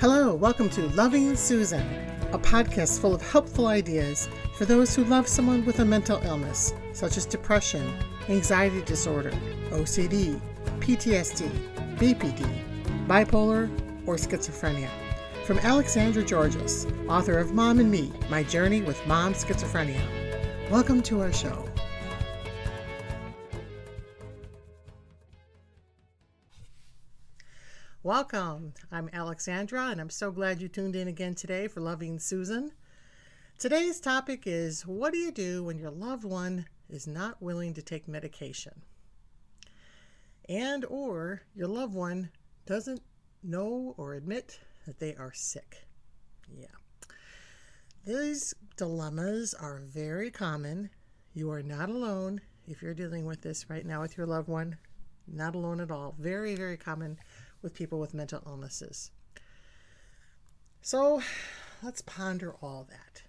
Hello, welcome to Loving Susan, a podcast full of helpful ideas for those who love someone with a mental illness, such as depression, anxiety disorder, OCD, PTSD, BPD, bipolar, or schizophrenia. From Alexandra Georges, author of Mom and Me My Journey with Mom Schizophrenia. Welcome to our show. Welcome. I'm Alexandra, and I'm so glad you tuned in again today for Loving Susan. Today's topic is What do you do when your loved one is not willing to take medication? And or your loved one doesn't know or admit that they are sick. Yeah. These dilemmas are very common. You are not alone if you're dealing with this right now with your loved one. Not alone at all. Very, very common with people with mental illnesses. So let's ponder all that.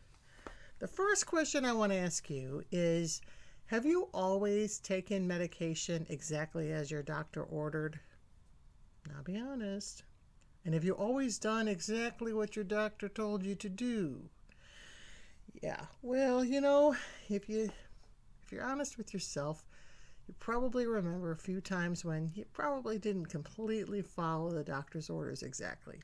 The first question I want to ask you is Have you always taken medication exactly as your doctor ordered? Now be honest. And have you always done exactly what your doctor told you to do? Yeah. Well, you know, if you if you're honest with yourself, you probably remember a few times when you probably didn't completely follow the doctor's orders exactly.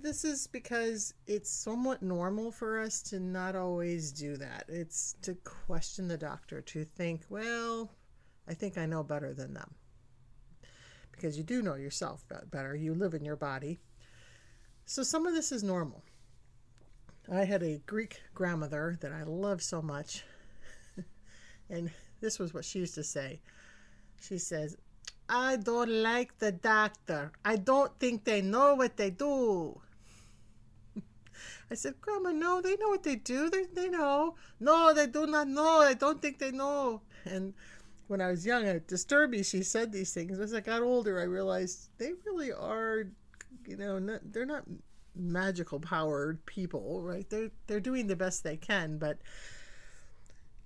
This is because it's somewhat normal for us to not always do that. It's to question the doctor, to think, well, I think I know better than them. Because you do know yourself better, you live in your body. So some of this is normal. I had a Greek grandmother that I love so much. and this was what she used to say. She says, I don't like the doctor. I don't think they know what they do. I said, Grandma, no, they know what they do. They, they know. No, they do not know. I don't think they know. And when I was young, it disturbed me. She said these things. As I got older, I realized they really are, you know, not, they're not magical powered people, right? They're they're doing the best they can, but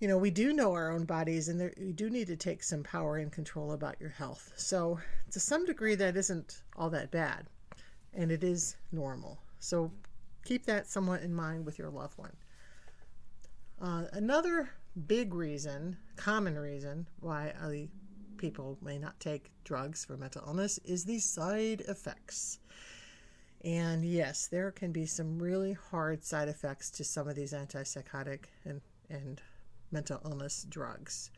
you know, we do know our own bodies and there, you do need to take some power and control about your health. So, to some degree, that isn't all that bad and it is normal. So, keep that somewhat in mind with your loved one. Uh, another big reason, common reason, why people may not take drugs for mental illness is the side effects. And yes, there can be some really hard side effects to some of these antipsychotic and, and mental illness drugs.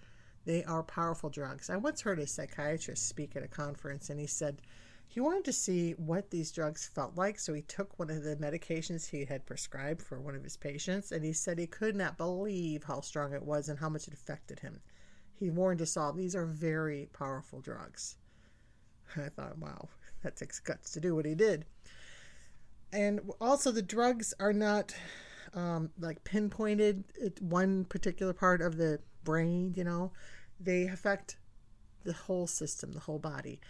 They are powerful drugs. I once heard a psychiatrist speak at a conference, and he said he wanted to see what these drugs felt like. So he took one of the medications he had prescribed for one of his patients, and he said he could not believe how strong it was and how much it affected him. He warned us all these are very powerful drugs. I thought, wow, that takes guts to do what he did. And also, the drugs are not um, like pinpointed at one particular part of the brain, you know, they affect the whole system, the whole body.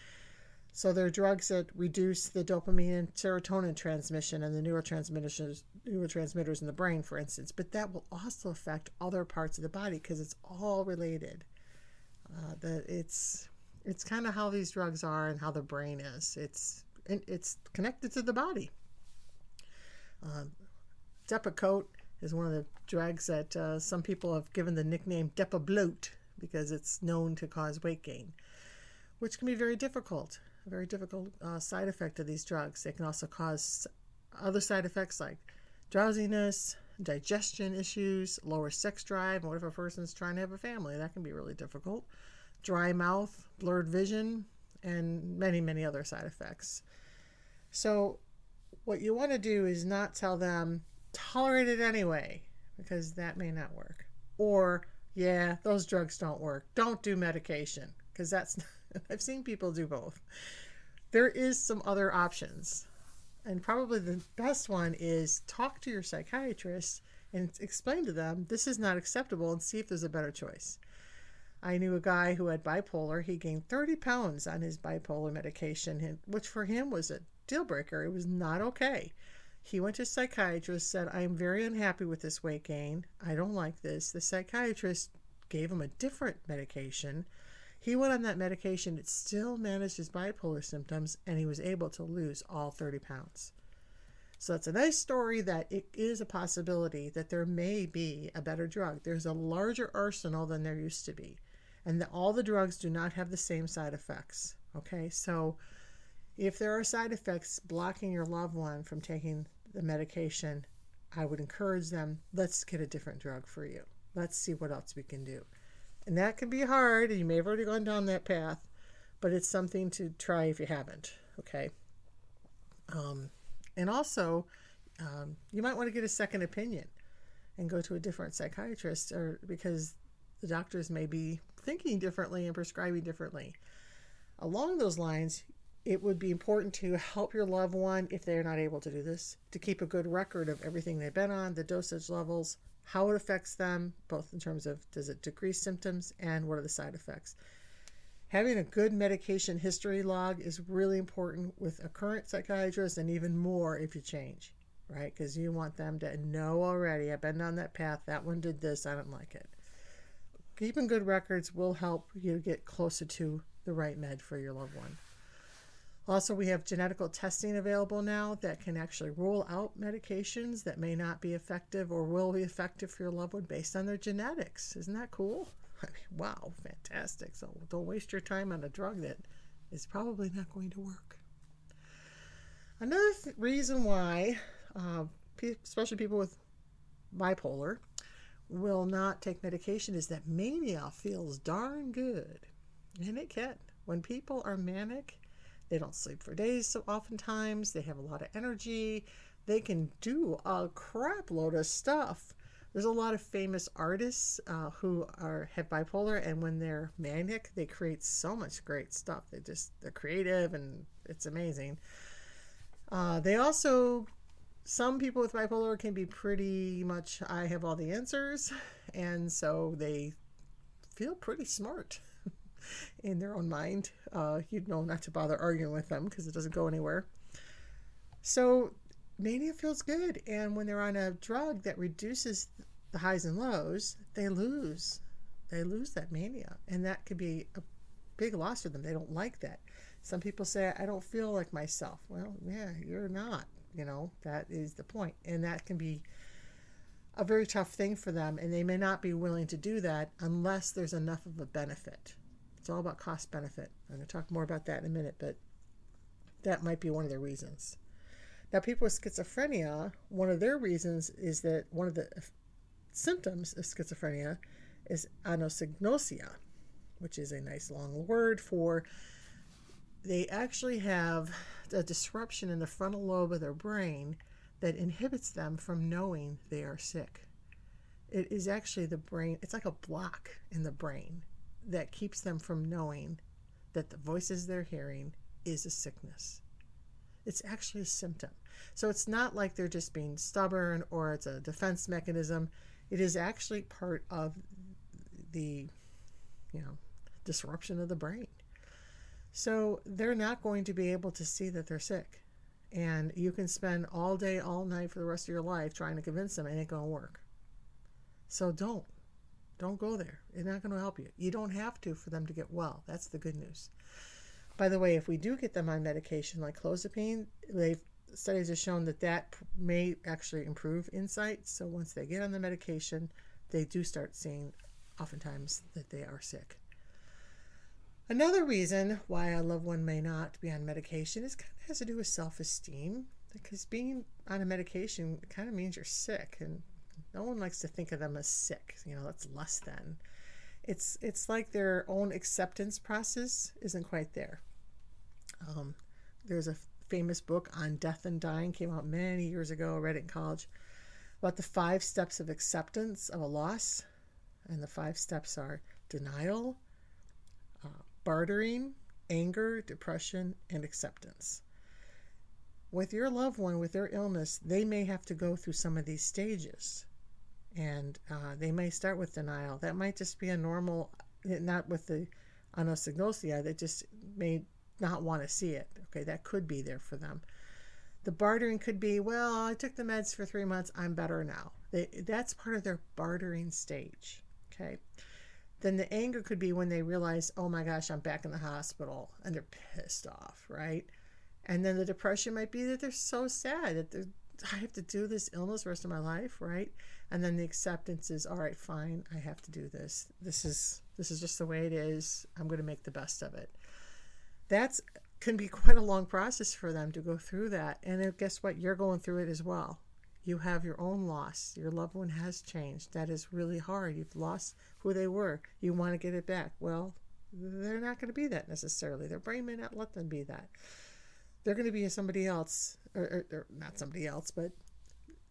So there are drugs that reduce the dopamine and serotonin transmission and the neurotransmitters neurotransmitters in the brain, for instance. But that will also affect other parts of the body because it's all related. Uh, that it's it's kind of how these drugs are and how the brain is. It's it's connected to the body. Uh, Depakote is one of the drugs that uh, some people have given the nickname Depabloat because it's known to cause weight gain, which can be very difficult. A very difficult uh, side effect of these drugs. They can also cause other side effects like drowsiness, digestion issues, lower sex drive. What if a person's trying to have a family? That can be really difficult. Dry mouth, blurred vision, and many, many other side effects. So, what you want to do is not tell them, tolerate it anyway because that may not work. Or, yeah, those drugs don't work. Don't do medication because that's, I've seen people do both. There is some other options. And probably the best one is talk to your psychiatrist and explain to them this is not acceptable and see if there's a better choice. I knew a guy who had bipolar. He gained 30 pounds on his bipolar medication, which for him was a deal breaker. It was not okay. He went to psychiatrist, said, I am very unhappy with this weight gain. I don't like this. The psychiatrist gave him a different medication He went on that medication, it still managed his bipolar symptoms, and he was able to lose all 30 pounds. So it's a nice story that it is a possibility that there may be a better drug. There's a larger arsenal than there used to be, and that all the drugs do not have the same side effects. Okay, so if there are side effects blocking your loved one from taking the medication, I would encourage them, let's get a different drug for you. Let's see what else we can do. And that can be hard, and you may have already gone down that path, but it's something to try if you haven't. Okay. Um, and also, um, you might want to get a second opinion and go to a different psychiatrist, or because the doctors may be thinking differently and prescribing differently. Along those lines, it would be important to help your loved one, if they're not able to do this, to keep a good record of everything they've been on, the dosage levels, how it affects them, both in terms of does it decrease symptoms and what are the side effects. Having a good medication history log is really important with a current psychiatrist and even more if you change, right? Because you want them to know already, I've been down that path, that one did this, I don't like it. Keeping good records will help you get closer to the right med for your loved one. Also, we have genetical testing available now that can actually rule out medications that may not be effective or will be effective for your loved one based on their genetics. Isn't that cool? I mean, wow, fantastic. So don't waste your time on a drug that is probably not going to work. Another th- reason why, uh, especially people with bipolar, will not take medication is that mania feels darn good. And it can. When people are manic, they don't sleep for days so oftentimes. They have a lot of energy. They can do a crap load of stuff. There's a lot of famous artists uh, who are have bipolar, and when they're manic, they create so much great stuff. They just they're creative, and it's amazing. Uh, they also some people with bipolar can be pretty much I have all the answers, and so they feel pretty smart in their own mind. Uh, you know not to bother arguing with them because it doesn't go anywhere. So mania feels good, and when they're on a drug that reduces the highs and lows, they lose. They lose that mania, and that could be a big loss for them. They don't like that. Some people say, I don't feel like myself. Well, yeah, you're not. You know, that is the point. And that can be a very tough thing for them, and they may not be willing to do that unless there's enough of a benefit. It's all about cost benefit. I'm going to talk more about that in a minute, but that might be one of the reasons. Now, people with schizophrenia, one of their reasons is that one of the symptoms of schizophrenia is anosognosia, which is a nice long word for they actually have a disruption in the frontal lobe of their brain that inhibits them from knowing they are sick. It is actually the brain, it's like a block in the brain that keeps them from knowing that the voices they're hearing is a sickness. It's actually a symptom. So it's not like they're just being stubborn or it's a defense mechanism. It is actually part of the, you know, disruption of the brain. So they're not going to be able to see that they're sick. And you can spend all day, all night for the rest of your life trying to convince them it ain't going to work. So don't. Don't go there. It's not going to help you. You don't have to for them to get well. That's the good news. By the way, if we do get them on medication like clozapine, they've studies have shown that that may actually improve insight. So once they get on the medication, they do start seeing oftentimes that they are sick. Another reason why a loved one may not be on medication is kind of has to do with self-esteem because being on a medication kind of means you're sick and no one likes to think of them as sick you know that's less than. It's it's like their own acceptance process isn't quite there. Um, there's a famous book on death and dying came out many years ago i read it in college about the five steps of acceptance of a loss. And the five steps are denial uh, bartering anger depression and acceptance. With your loved one with their illness they may have to go through some of these stages and uh, they may start with denial that might just be a normal not with the anosognosia they just may not want to see it. Okay, that could be there for them. The bartering could be, well, I took the meds for three months, I'm better now. They, that's part of their bartering stage. Okay. then the anger could be when they realize, oh my gosh, I'm back in the hospital and they're pissed off, right? And then the depression might be that they're so sad that I have to do this illness the rest of my life, right? And then the acceptance is, all right, fine, I have to do this. This is this is just the way it is. I'm going to make the best of it. That's can be quite a long process for them to go through that. And guess what? You're going through it as well. You have your own loss. Your loved one has changed. That is really hard. You've lost who they were. You want to get it back. Well, they're not going to be that necessarily. Their brain may not let them be that. They're going to be somebody else, or, or, or not somebody else, but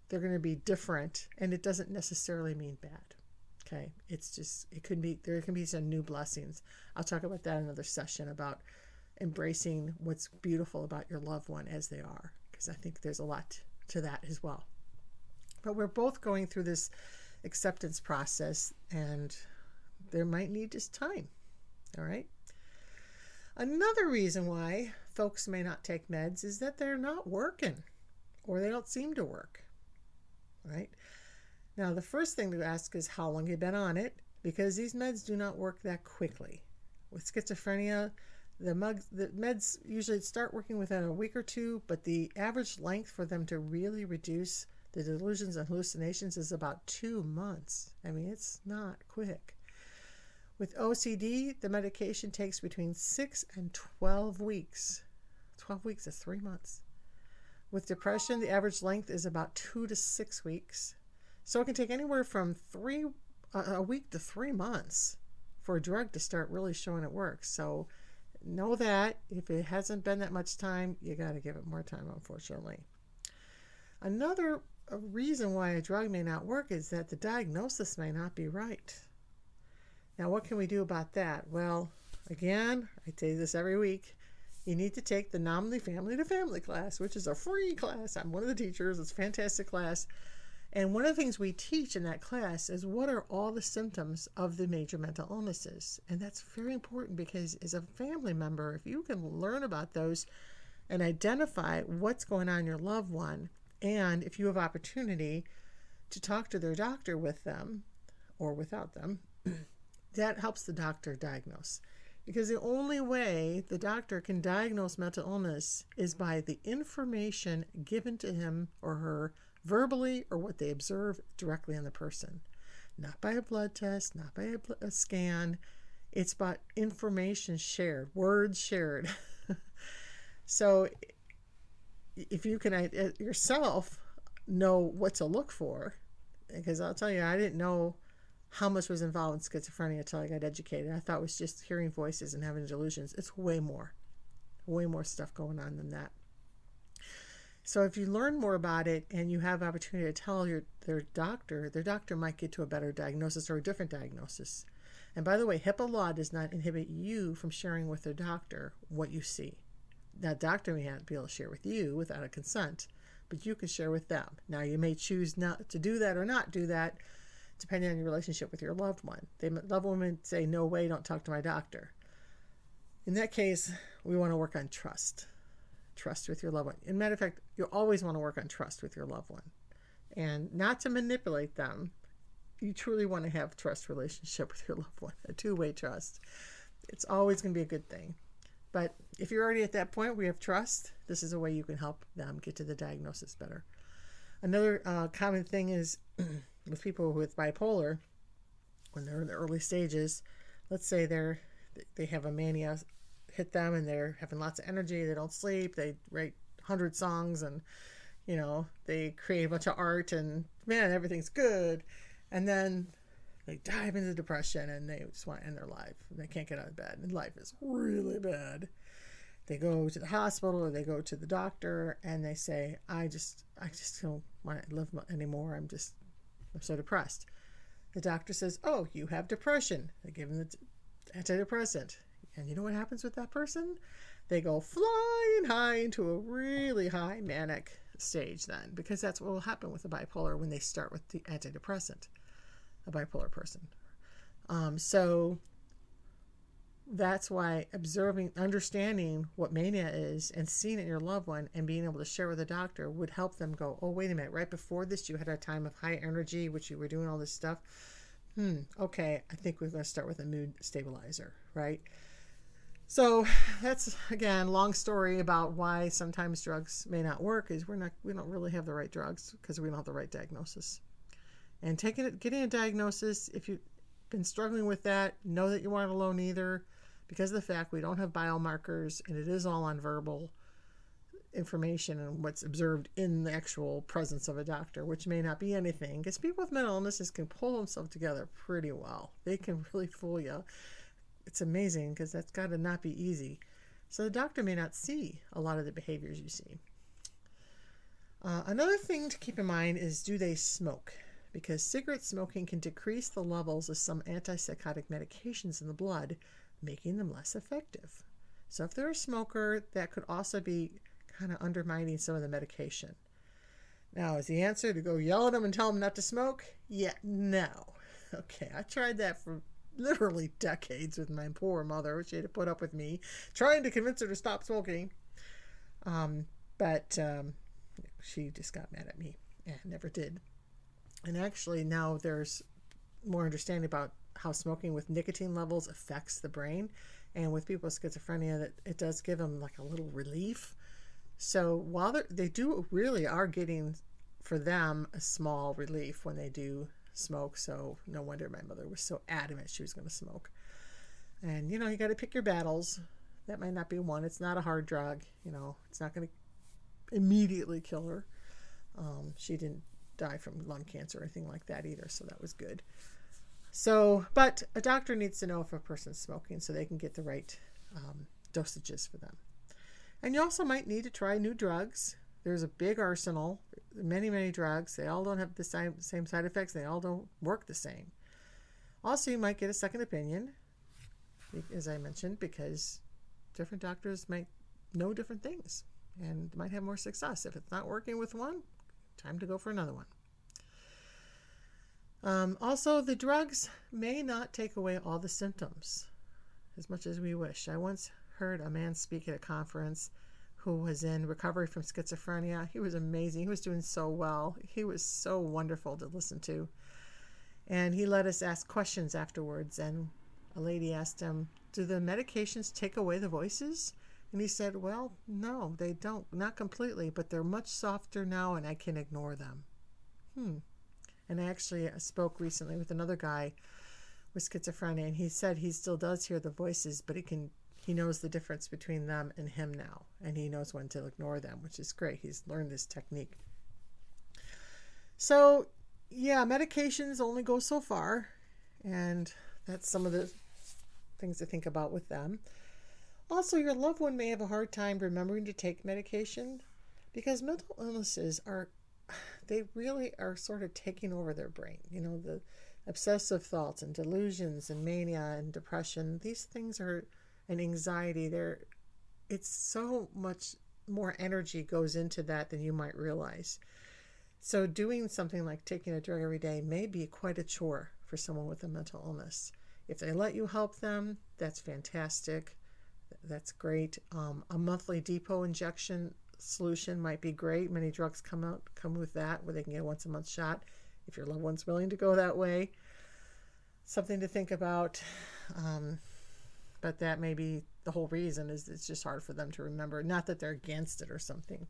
they're going to be different. And it doesn't necessarily mean bad. Okay. It's just, it could be, there can be some new blessings. I'll talk about that in another session about embracing what's beautiful about your loved one as they are, because I think there's a lot to that as well. But we're both going through this acceptance process, and there might need just time. All right. Another reason why folks may not take meds is that they're not working or they don't seem to work. Right? Now, the first thing to ask is how long you've been on it because these meds do not work that quickly. With schizophrenia, the, the meds usually start working within a week or two, but the average length for them to really reduce the delusions and hallucinations is about two months. I mean, it's not quick. With OCD, the medication takes between 6 and 12 weeks. 12 weeks is three months. With depression, the average length is about two to six weeks. So it can take anywhere from three uh, a week to three months for a drug to start really showing it works. So know that if it hasn't been that much time, you got to give it more time, unfortunately. Another reason why a drug may not work is that the diagnosis may not be right. Now, what can we do about that? Well, again, I tell you this every week. You need to take the NAMI Family to Family class, which is a free class. I'm one of the teachers. It's a fantastic class. And one of the things we teach in that class is what are all the symptoms of the major mental illnesses. And that's very important because, as a family member, if you can learn about those and identify what's going on in your loved one, and if you have opportunity to talk to their doctor with them or without them, that helps the doctor diagnose. Because the only way the doctor can diagnose mental illness is by the information given to him or her verbally or what they observe directly on the person. Not by a blood test, not by a, a scan. It's about information shared, words shared. so if you can uh, yourself know what to look for, because I'll tell you, I didn't know how much was involved in schizophrenia until I got educated. I thought it was just hearing voices and having delusions. It's way more, way more stuff going on than that. So if you learn more about it and you have opportunity to tell your their doctor, their doctor might get to a better diagnosis or a different diagnosis. And by the way, HIPAA law does not inhibit you from sharing with their doctor what you see. That doctor may not be able to share with you without a consent, but you can share with them. Now you may choose not to do that or not do that, depending on your relationship with your loved one. They loved one say, "No way, don't talk to my doctor." In that case, we want to work on trust trust with your loved one. In matter of fact, you always want to work on trust with your loved one and not to manipulate them. You truly want to have trust relationship with your loved one, a two-way trust. It's always going to be a good thing. But if you're already at that point you have trust, this is a way you can help them get to the diagnosis better. Another uh, common thing is with people with bipolar, when they're in the early stages, let's say they're they have a mania hit them and they're having lots of energy. They don't sleep. They write 100 songs and, you know, they create a bunch of art and, man, everything's good. And then they dive into depression and they just want to end their life. They can't get out of bed and life is really bad. They go to the hospital or they go to the doctor and they say, I just, I just don't want to live anymore. I'm just, I'm so depressed. The doctor says, Oh, you have depression. They give them the antidepressant. And you know what happens with that person? They go flying high into a really high manic stage then, because that's what will happen with a bipolar when they start with the antidepressant, a bipolar person. Um, so that's why observing, understanding what mania is and seeing it in your loved one and being able to share with a doctor would help them go, oh, wait a minute, right before this, you had a time of high energy, which you were doing all this stuff. hmm, okay, I think we're going to start with a mood stabilizer, right? So that's again long story about why sometimes drugs may not work is we're not we don't really have the right drugs because we don't have the right diagnosis. And taking it getting a diagnosis if you've been struggling with that, know that you aren't alone either because of the fact we don't have biomarkers and it is all on verbal information and what's observed in the actual presence of a doctor, which may not be anything. Because people with mental illnesses can pull themselves together pretty well. They can really fool you. It's amazing because that's got to not be easy. So the doctor may not see a lot of the behaviors you see. Uh, another thing to keep in mind is do they smoke? Because cigarette smoking can decrease the levels of some antipsychotic medications in the blood, making them less effective. So if they're a smoker, that could also be kind of undermining some of the medication. Now, is the answer to go yell at them and tell them not to smoke? Yeah, no. Okay, I tried that for literally decades with my poor mother. She had to put up with me trying to convince her to stop smoking. Um, but um, she just got mad at me and never did. And actually, now there's more understanding about how smoking with nicotine levels affects the brain. And with people with schizophrenia, that it does give them like a little relief so while they do really are getting for them a small relief when they do smoke. So no wonder my mother was so adamant she was going to smoke. And you know, you got to pick your battles. That might not be one. It's not a hard drug. You know, it's not going to immediately kill her. Um, she didn't die from lung cancer or anything like that either, so that was good. So, but a doctor needs to know if a person's smoking so they can get the right um, dosages for them. And you also might need to try new drugs. There's a big arsenal, many, many drugs. They all don't have the same, same side effects, they all don't work the same. Also, you might get a second opinion, as I mentioned, because different doctors might know different things and might have more success. If it's not working with one, time to go for another one. Um, also, the drugs may not take away all the symptoms as much as we wish. I once heard a man speak at a conference who was in recovery from schizophrenia. He was amazing. He was doing so well. He was so wonderful to listen to. And he let us ask questions afterwards. And a lady asked him, Do the medications take away the voices? And he said, Well, no, they don't. Not completely, but they're much softer now and I can ignore them. Hmm. And I actually spoke recently with another guy with schizophrenia, and he said he still does hear the voices, but he can he knows the difference between them and him now, and he knows when to ignore them, which is great. He's learned this technique. So, yeah, medications only go so far, and that's some of the things to think about with them. Also, your loved one may have a hard time remembering to take medication because mental illnesses are, they really are sort of taking over their brain. You know, the obsessive thoughts and delusions and mania and depression, these things are and anxiety there it's so much more energy goes into that than you might realize. So doing something like taking a drug every day may be quite a chore for someone with a mental illness. If they let you help them that's fantastic. That's great. Um, a monthly depot injection solution might be great. Many drugs come out come with that where they can get a once a month shot if your loved one's willing to go that way. Something to think about um, but that may be the whole reason is it's just hard for them to remember. Not that they're against it or something.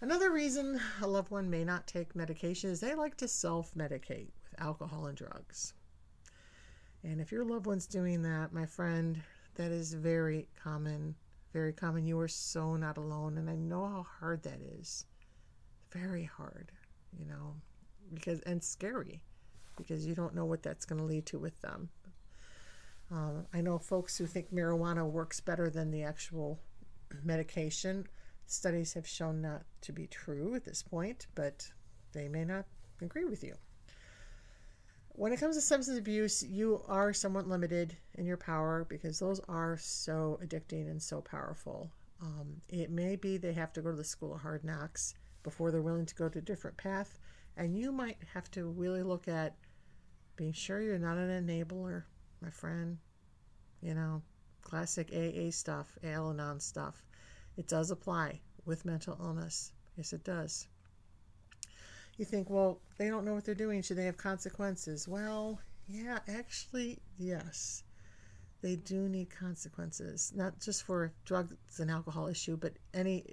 Another reason a loved one may not take medication is they like to self-medicate with alcohol and drugs. And if your loved one's doing that my friend that is very common very common you are so not alone and i know how hard that is very hard you know because and scary because you don't know what that's going to lead to with them um, I know folks who think marijuana works better than the actual medication. Studies have shown not to be true at this point, but they may not agree with you. When it comes to substance abuse, you are somewhat limited in your power because those are so addicting and so powerful. Um, it may be they have to go to the school of hard knocks before they're willing to go to a different path, and you might have to really look at being sure you're not an enabler my friend. You know, classic AA stuff, Al Anon stuff. It does apply with mental illness. Yes, it does. You think, well, they don't know what they're doing. Should they have consequences? Well, yeah, actually, yes. They do need consequences, not just for drugs and alcohol issue, but any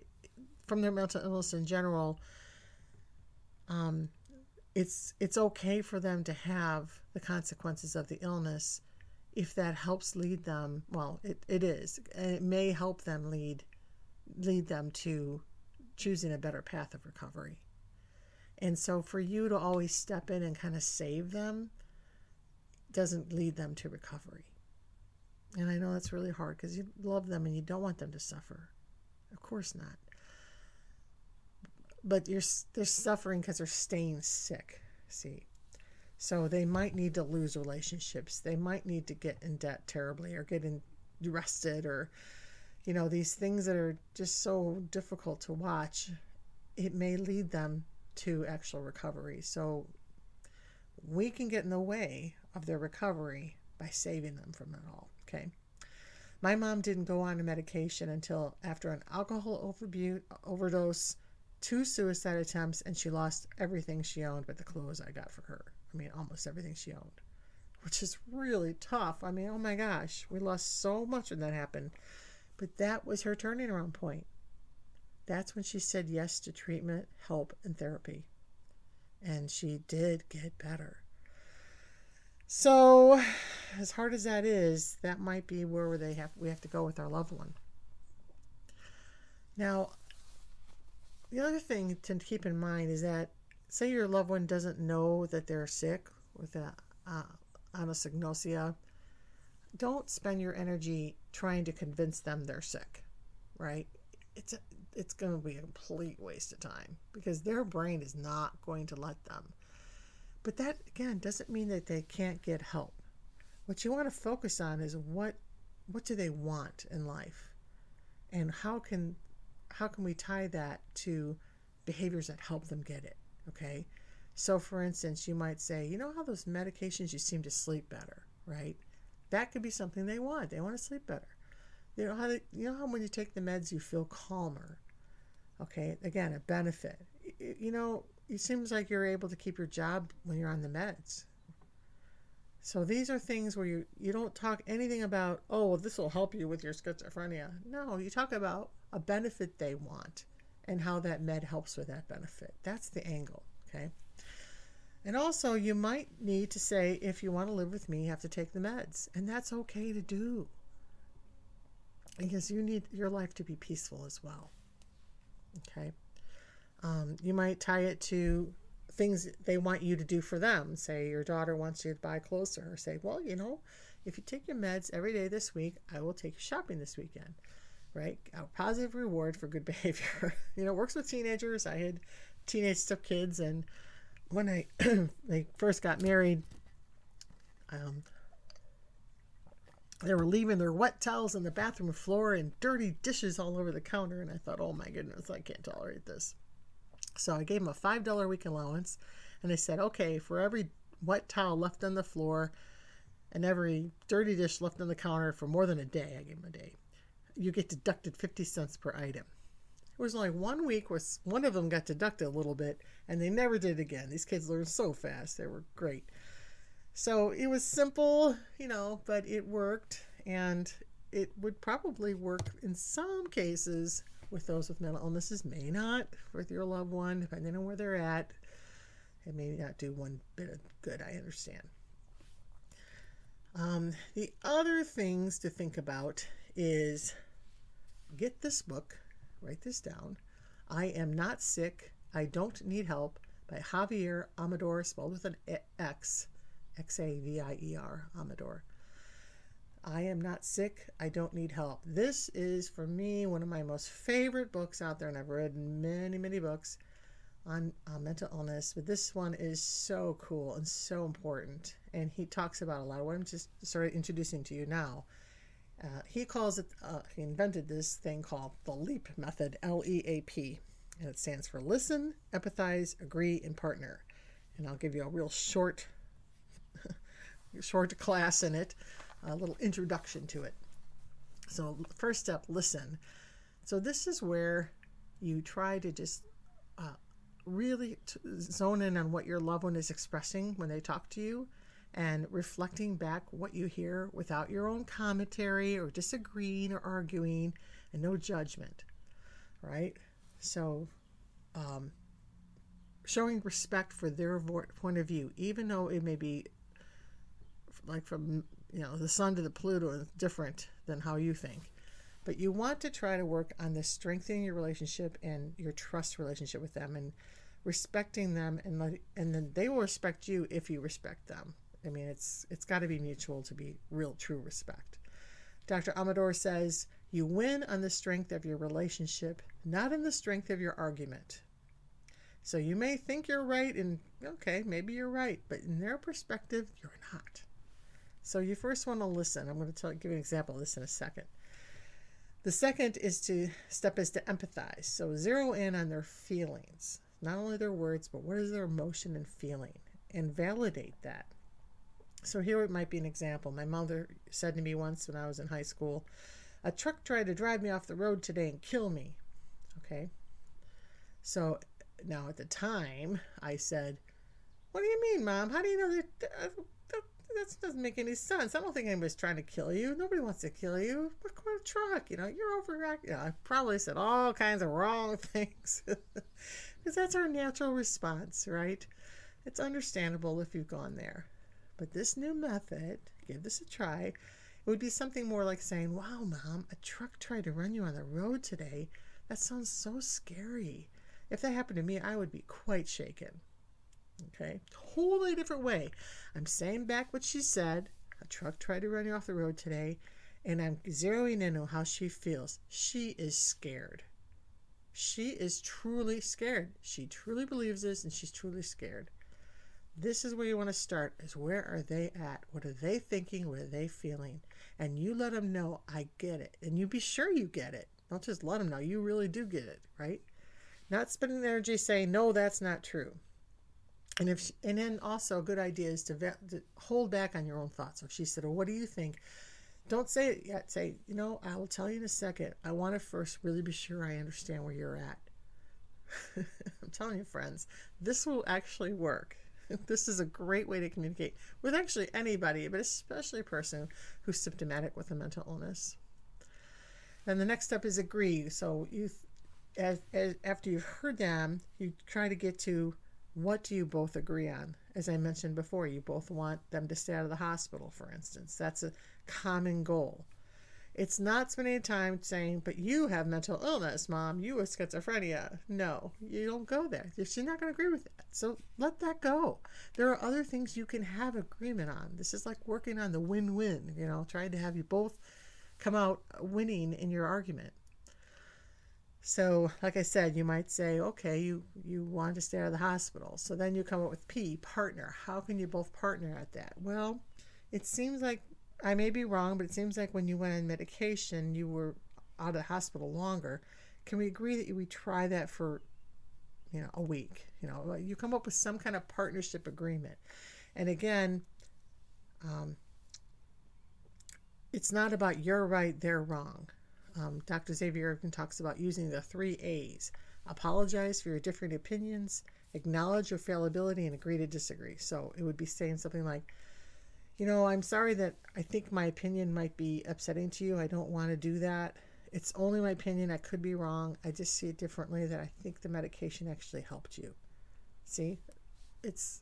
from their mental illness in general. Um, it's it's okay for them to have the consequences of the illness if that helps lead them well it, it is it may help them lead lead them to choosing a better path of recovery and so for you to always step in and kind of save them doesn't lead them to recovery and i know that's really hard because you love them and you don't want them to suffer of course not but you're they're suffering because they're staying sick. See, so they might need to lose relationships. They might need to get in debt terribly, or get in, arrested, or you know these things that are just so difficult to watch. It may lead them to actual recovery. So we can get in the way of their recovery by saving them from it all. Okay. My mom didn't go on a medication until after an alcohol overdose two suicide attempts and she lost everything she owned but the clothes I got for her. I mean, almost everything she owned, which is really tough. I mean, oh my gosh, we lost so much when that happened. But that was her turning around point. That's when she said yes to treatment, help, and therapy. And she did get better. So, as hard as that is, that might be where they have we have to go with our loved one. Now, the other thing to keep in mind is that, say your loved one doesn't know that they're sick with a uh, anosognosia, don't spend your energy trying to convince them they're sick, right? It's a, it's going to be a complete waste of time because their brain is not going to let them. But that again doesn't mean that they can't get help. What you want to focus on is what what do they want in life? And how can how can we tie that to behaviors that help them get it? Okay. So, for instance, you might say, you know how those medications you seem to sleep better, right? That could be something they want. They want to sleep better. You know how they, you know how when you take the meds you feel calmer. Okay, again, a benefit. You know, it seems like you're able to keep your job when you're on the meds. So these are things where you you don't talk anything about, oh, well, this will help you with your schizophrenia. No, you talk about a benefit they want and how that med helps with that benefit. That's the angle, okay? And also, you might need to say, if you want to live with me, you have to take the meds. And that's okay to do because you need your life to be peaceful as well. Okay? Um, you might tie it to things they want you to do for them. Say your daughter wants you to buy clothes to her. Say, well, you know, if you take your meds every day this week, I will take you shopping this weekend right? A positive reward for good behavior. you know, works with teenagers. I had teenage stepkids, and when I they first got married, um, they were leaving their wet towels on the bathroom floor and dirty dishes all over the counter. And I thought, oh my goodness, I can't tolerate this. So I gave them a five dollar week allowance, and they said, okay, for every wet towel left on the floor and every dirty dish left on the counter for more than a day, I gave them a day you get deducted 50 cents per item. It was only one week where one of them got deducted a little bit, and they never did again. These kids learned so fast; they were great. So it was simple, you know, but it worked, and it would probably work in some cases with those with mental illnesses. May not with your loved one, depending on where they're at. It may not do one bit of good. I understand. Um, the other things to think about is get this book, write this down. I Am Not Sick, I Don't Need Help by Xavier Amador, spelled with an X, X A V I E R, Amador. I am not sick. I don't need help. This is, for me, one of my most favorite books out there, and I've read many, many books on mental illness, but this one is so cool and so important. And he talks about a lot of what I'm just sort of introducing to you now. Uh, he calls it, uh, he invented this thing called the LEAP method, L E A P, and it stands for listen, empathize, agree, and partner. And I'll give you a real short, short class in it, a little introduction to it. So, first step, listen. So, this is where you try to just uh, really t- zone in on what your loved one is expressing when they talk to you and reflecting back what you hear without your own commentary or disagreeing or arguing and no judgment, right? So, um, showing respect for their vo- point of view, even though it may be like from you know the sun to the Pluto is different than how you think. But you want to try to work on the strengthening your relationship and your trust relationship with them and respecting them and let, and then they will respect you if you respect them. I mean, it's it's got to be mutual to be real true respect. Dr. Amador says, "You win on the strength of your relationship, not in the strength of your argument." So you may think you're right and okay, maybe you're right, but in their perspective, you're not. So you first want to listen. I'm going to tell, give you an example of this in a second. The second is to step is to empathize. So zero in on their feelings, not only their words, but what is their emotion and feeling, and validate that. So here it might be an example. My mother said to me once when I was in high school, "A truck tried to drive me off the road today and kill me." Okay. So now at the time I said, "What do you mean, mom? How do you know that?" Uh, That doesn't make any sense. I don't think anybody's trying to kill you. Nobody wants to kill you. What kind of truck? You know, you're overreacting. You know, I probably said all kinds of wrong things because that's our natural response, right? It's understandable if you've gone there. But this new method, give this a try. It would be something more like saying, Wow, mom, a truck tried to run you on the road today. That sounds so scary. If that happened to me, I would be quite shaken. Okay, totally different way. I'm saying back what she said. A truck tried to run you off the road today, and I'm zeroing in on how she feels. She is scared. She is truly scared. She truly believes this, and she's truly scared. This is where you want to start is where are they at? What are they thinking? What are they feeling? And you let them know, I get it. And you be sure you get it. Don't just let them know. You really do get it, right? Not spending energy saying, no, that's not true and if she, and then also a good idea is to, to, hold back on your own thoughts. So if she said, "Well, what do you think?" Don't say it yet. Say, "You know, I will tell you in a second. I want to first really be sure I understand where you're at." I'm telling you, friends, this will actually work. This is a great way to communicate with actually anybody, but especially a person who's symptomatic with a mental illness. And the next step is agree. So you, as, as after you've heard them, you try to get to what do you both agree on? As I mentioned before, you both want them to stay out of the hospital, for instance. That's a common goal. It's not spending time saying, but you have mental illness, mom, you have schizophrenia. No, you don't go there. She's not going to agree with that. So let that go. There are other things you can have agreement on. This is like working on the win win, you know, trying to have you both come out winning in your argument. So, like I said, you might say, okay, you, you want to stay out of the hospital. So then you come up with P, partner. How can you both partner at that? Well, it seems like I may be wrong, but it seems like when you went on medication, you were out of the hospital longer. Can we agree that we try that for, you know, a week? You know, you come up with some kind of partnership agreement. And again, um, it's not about you're right, they're wrong um, Dr. Xavier Irvin talks about using the three A's apologize for your different opinions, acknowledge your fallibility, and agree to disagree. So it would be saying something like, you know, I'm sorry that I think my opinion might be upsetting to you. I don't want to do that. It's only my opinion. I could be wrong. I just see it differently that I think the medication actually helped you. See? It's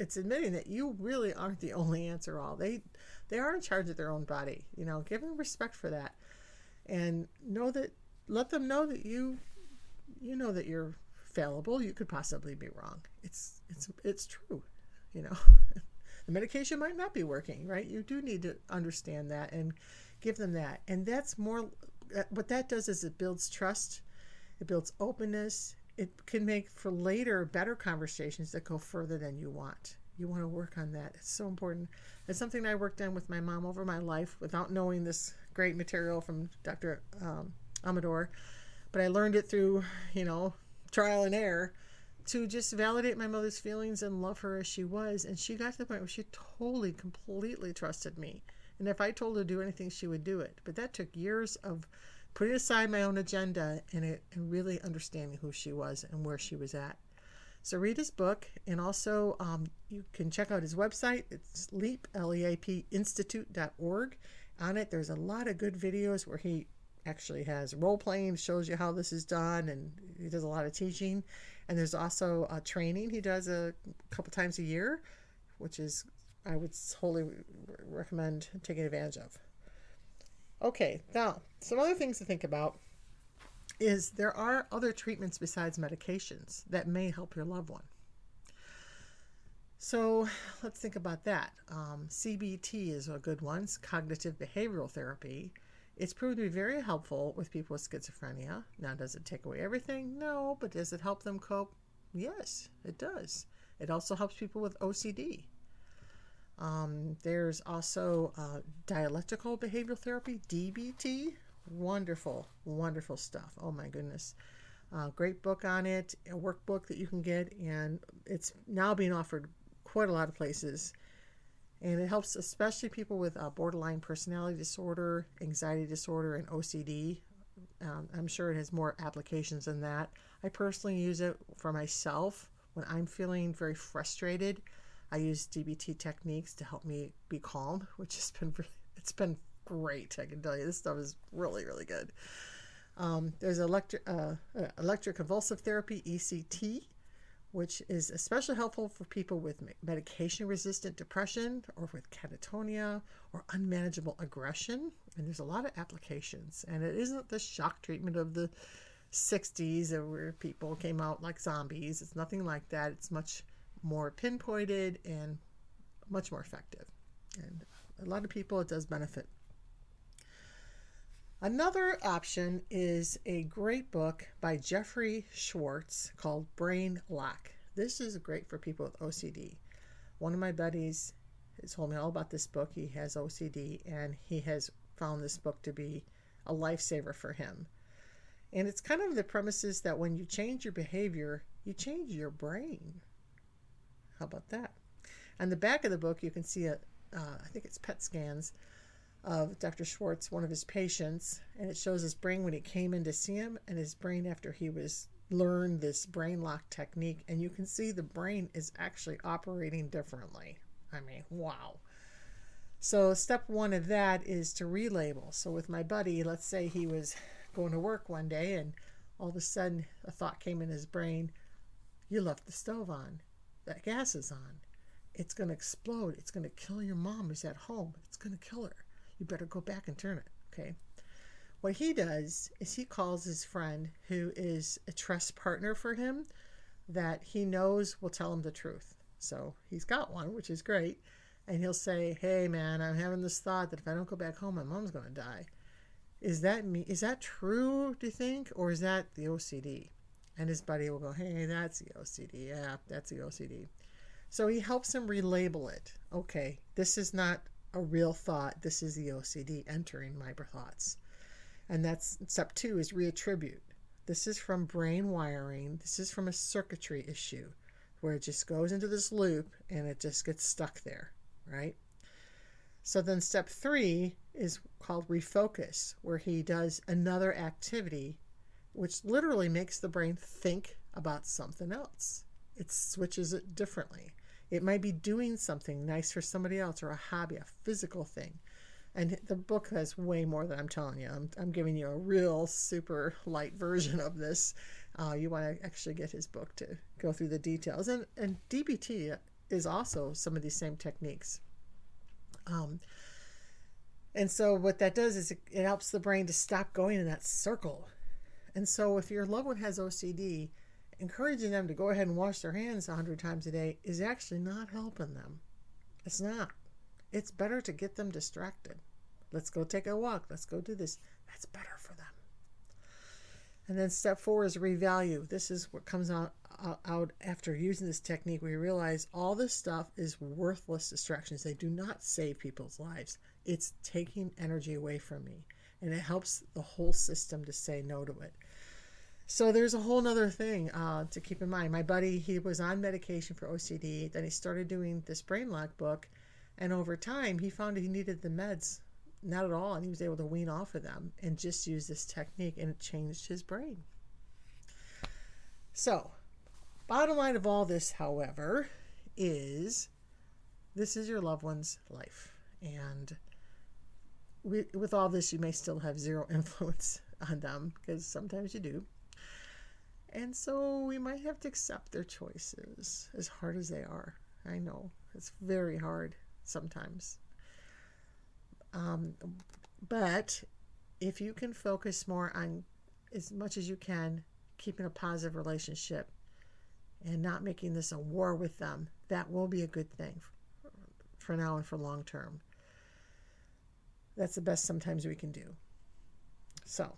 it's admitting that you really aren't the only answer all. They they are in charge of their own body. You know, give them respect for that and know that let them know that you you know that you're fallible. You could possibly be wrong. It's it's it's true you know. The medication might not be working right? You do need to understand that and give them that. And that's more what that does is it builds trust it builds openness it can make for later better conversations that go further than you want. You want to work on that. It's so important. It's something i worked on with my mom over my life without knowing this great material from Dr. Um, Amador, but I learned it through, you know, trial and error to just validate my mother's feelings and love her as she was. And she got to the point where she totally, completely trusted me. And if I told her to do anything, she would do it. But that took years of putting aside my own agenda and, it, and really understanding who she was and where she was at. So read his book, and also um, you can check out his website. It's leap l e a p institute.org. On it, there's a lot of good videos where he actually has role playing, shows you how this is done, and he does a lot of teaching. And there's also a training he does a couple times a year, which is I would wholly recommend taking advantage of. Okay, now some other things to think about is there are other treatments besides medications that may help your loved one. So let's think about that. Um, CBT is a good one, it's cognitive behavioral therapy. It's proven to be very helpful with people with schizophrenia. Now, does it take away everything? No, but does it help them cope? Yes, it does. It also helps people with OCD. Um, there's also uh, dialectical behavioral therapy, DBT. Wonderful, wonderful stuff. Oh my goodness. Uh, great book on it, a workbook that you can get, and it's now being offered quite a lot of places. And it helps especially people with uh, borderline personality disorder, anxiety disorder, and OCD. Um, I'm sure it has more applications than that. I personally use it for myself when I'm feeling very frustrated. I use DBT techniques to help me be calm, which has been really, it's been great. I can tell you this stuff is really really good. Um, there's electric uh, uh electroconvulsive therapy (ECT), which is especially helpful for people with medication resistant depression or with catatonia or unmanageable aggression. And there's a lot of applications. And it isn't the shock treatment of the 60s where people came out like zombies. It's nothing like that. It's much more pinpointed and much more effective. And a lot of people it does benefit. Another option is a great book by Jeffrey Schwartz called Brain Lock. This is great for people with OCD. One of my buddies has told me all about this book. He has OCD and he has found this book to be a lifesaver for him. And it's kind of the premises that when you change your behavior, you change your brain. How about that? On the back of the book, you can see a, uh, I think it's PET scans of Dr. Schwartz, one of his patients, and it shows his brain when he came in to see him and his brain after he was learned this brain lock technique and you can see the brain is actually operating differently. I mean, wow. So step 1 of that is to relabel. So with my buddy, let's say he was going to work one day and all of a sudden a thought came in his brain, you left the stove on. That gas is on. It's going to explode. It's going to kill your mom who's at home. It's going to kill her you better go back and turn it. Okay. What he does is he calls his friend, who is a trust partner for him, that he knows will tell him the truth. So he's got one, which is great. And he'll say, Hey, man, I'm having this thought that if I don't go back home, my mom's to die. Is that me? Is that true, do you think? Or is that the OCD? And his buddy will go, Hey, that's the OCD. Yeah, that's the OCD. So he helps him relabel it. Okay, this is not a real thought. This is the OCD entering my thoughts. And that's step two is reattribute. This is from brain wiring. This is from a circuitry issue where it just goes into this loop and it just gets stuck there, right? So then step three is called refocus, where he does another activity which literally makes the brain think about something else. It switches it differently. It might be doing something nice for somebody else or a hobby, a physical thing. And the book has way more than I'm telling you. I'm, I'm giving you a real super light version of this. Uh, you want to actually get his book to go through the details. And, and DBT is also some of these same techniques. Um, and so what that does is it, it helps the brain to stop going in that circle. And so if your loved one has OCD, encouraging them to go ahead and wash their hands 100 times a day is actually not helping them. It's not. It's better to get them distracted. Let's go take a walk. Let's go do this. That's better for them. And then step four is revalue. This is what comes out, out after using this technique. We realize all this stuff is worthless distractions. They do not save people's lives. It's taking energy away from me. And it helps the whole system to say no to it. So there's a whole other thing uh, to keep in mind. My buddy, he was on medication for OCD. Then he started doing this brain lock book, and over time, he found he needed the meds not at all, and he was able to wean off of them and just use this technique, and it changed his brain. So, Bottom line of all this, however, is this is your loved one's life. And with all this, you may still have zero influence on them because sometimes you do. And so we might have to accept their choices, as hard as they are. I know it's very hard sometimes. Um, but if you can focus more on as much as you can keeping a positive relationship and not making this a war with them, that will be a good thing for now and for long term. That's the best sometimes we can do. So,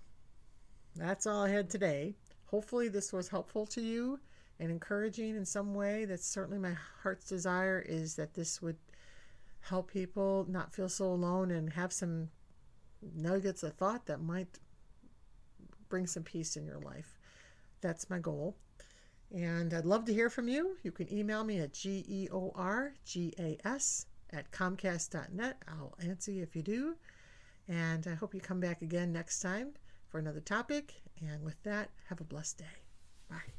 that's all I had today. Hopefully, this was helpful to you and encouraging in some way. That's certainly my heart's desire is that this would help people not feel so alone and have some nuggets of thought that might bring some peace in your life. That's my goal. And I'd love to hear from you. You can email me at georgas at comcast.net. I'll answer you if you do. And I hope you come back again next time for another topic. And with that, have a blessed day. Bye.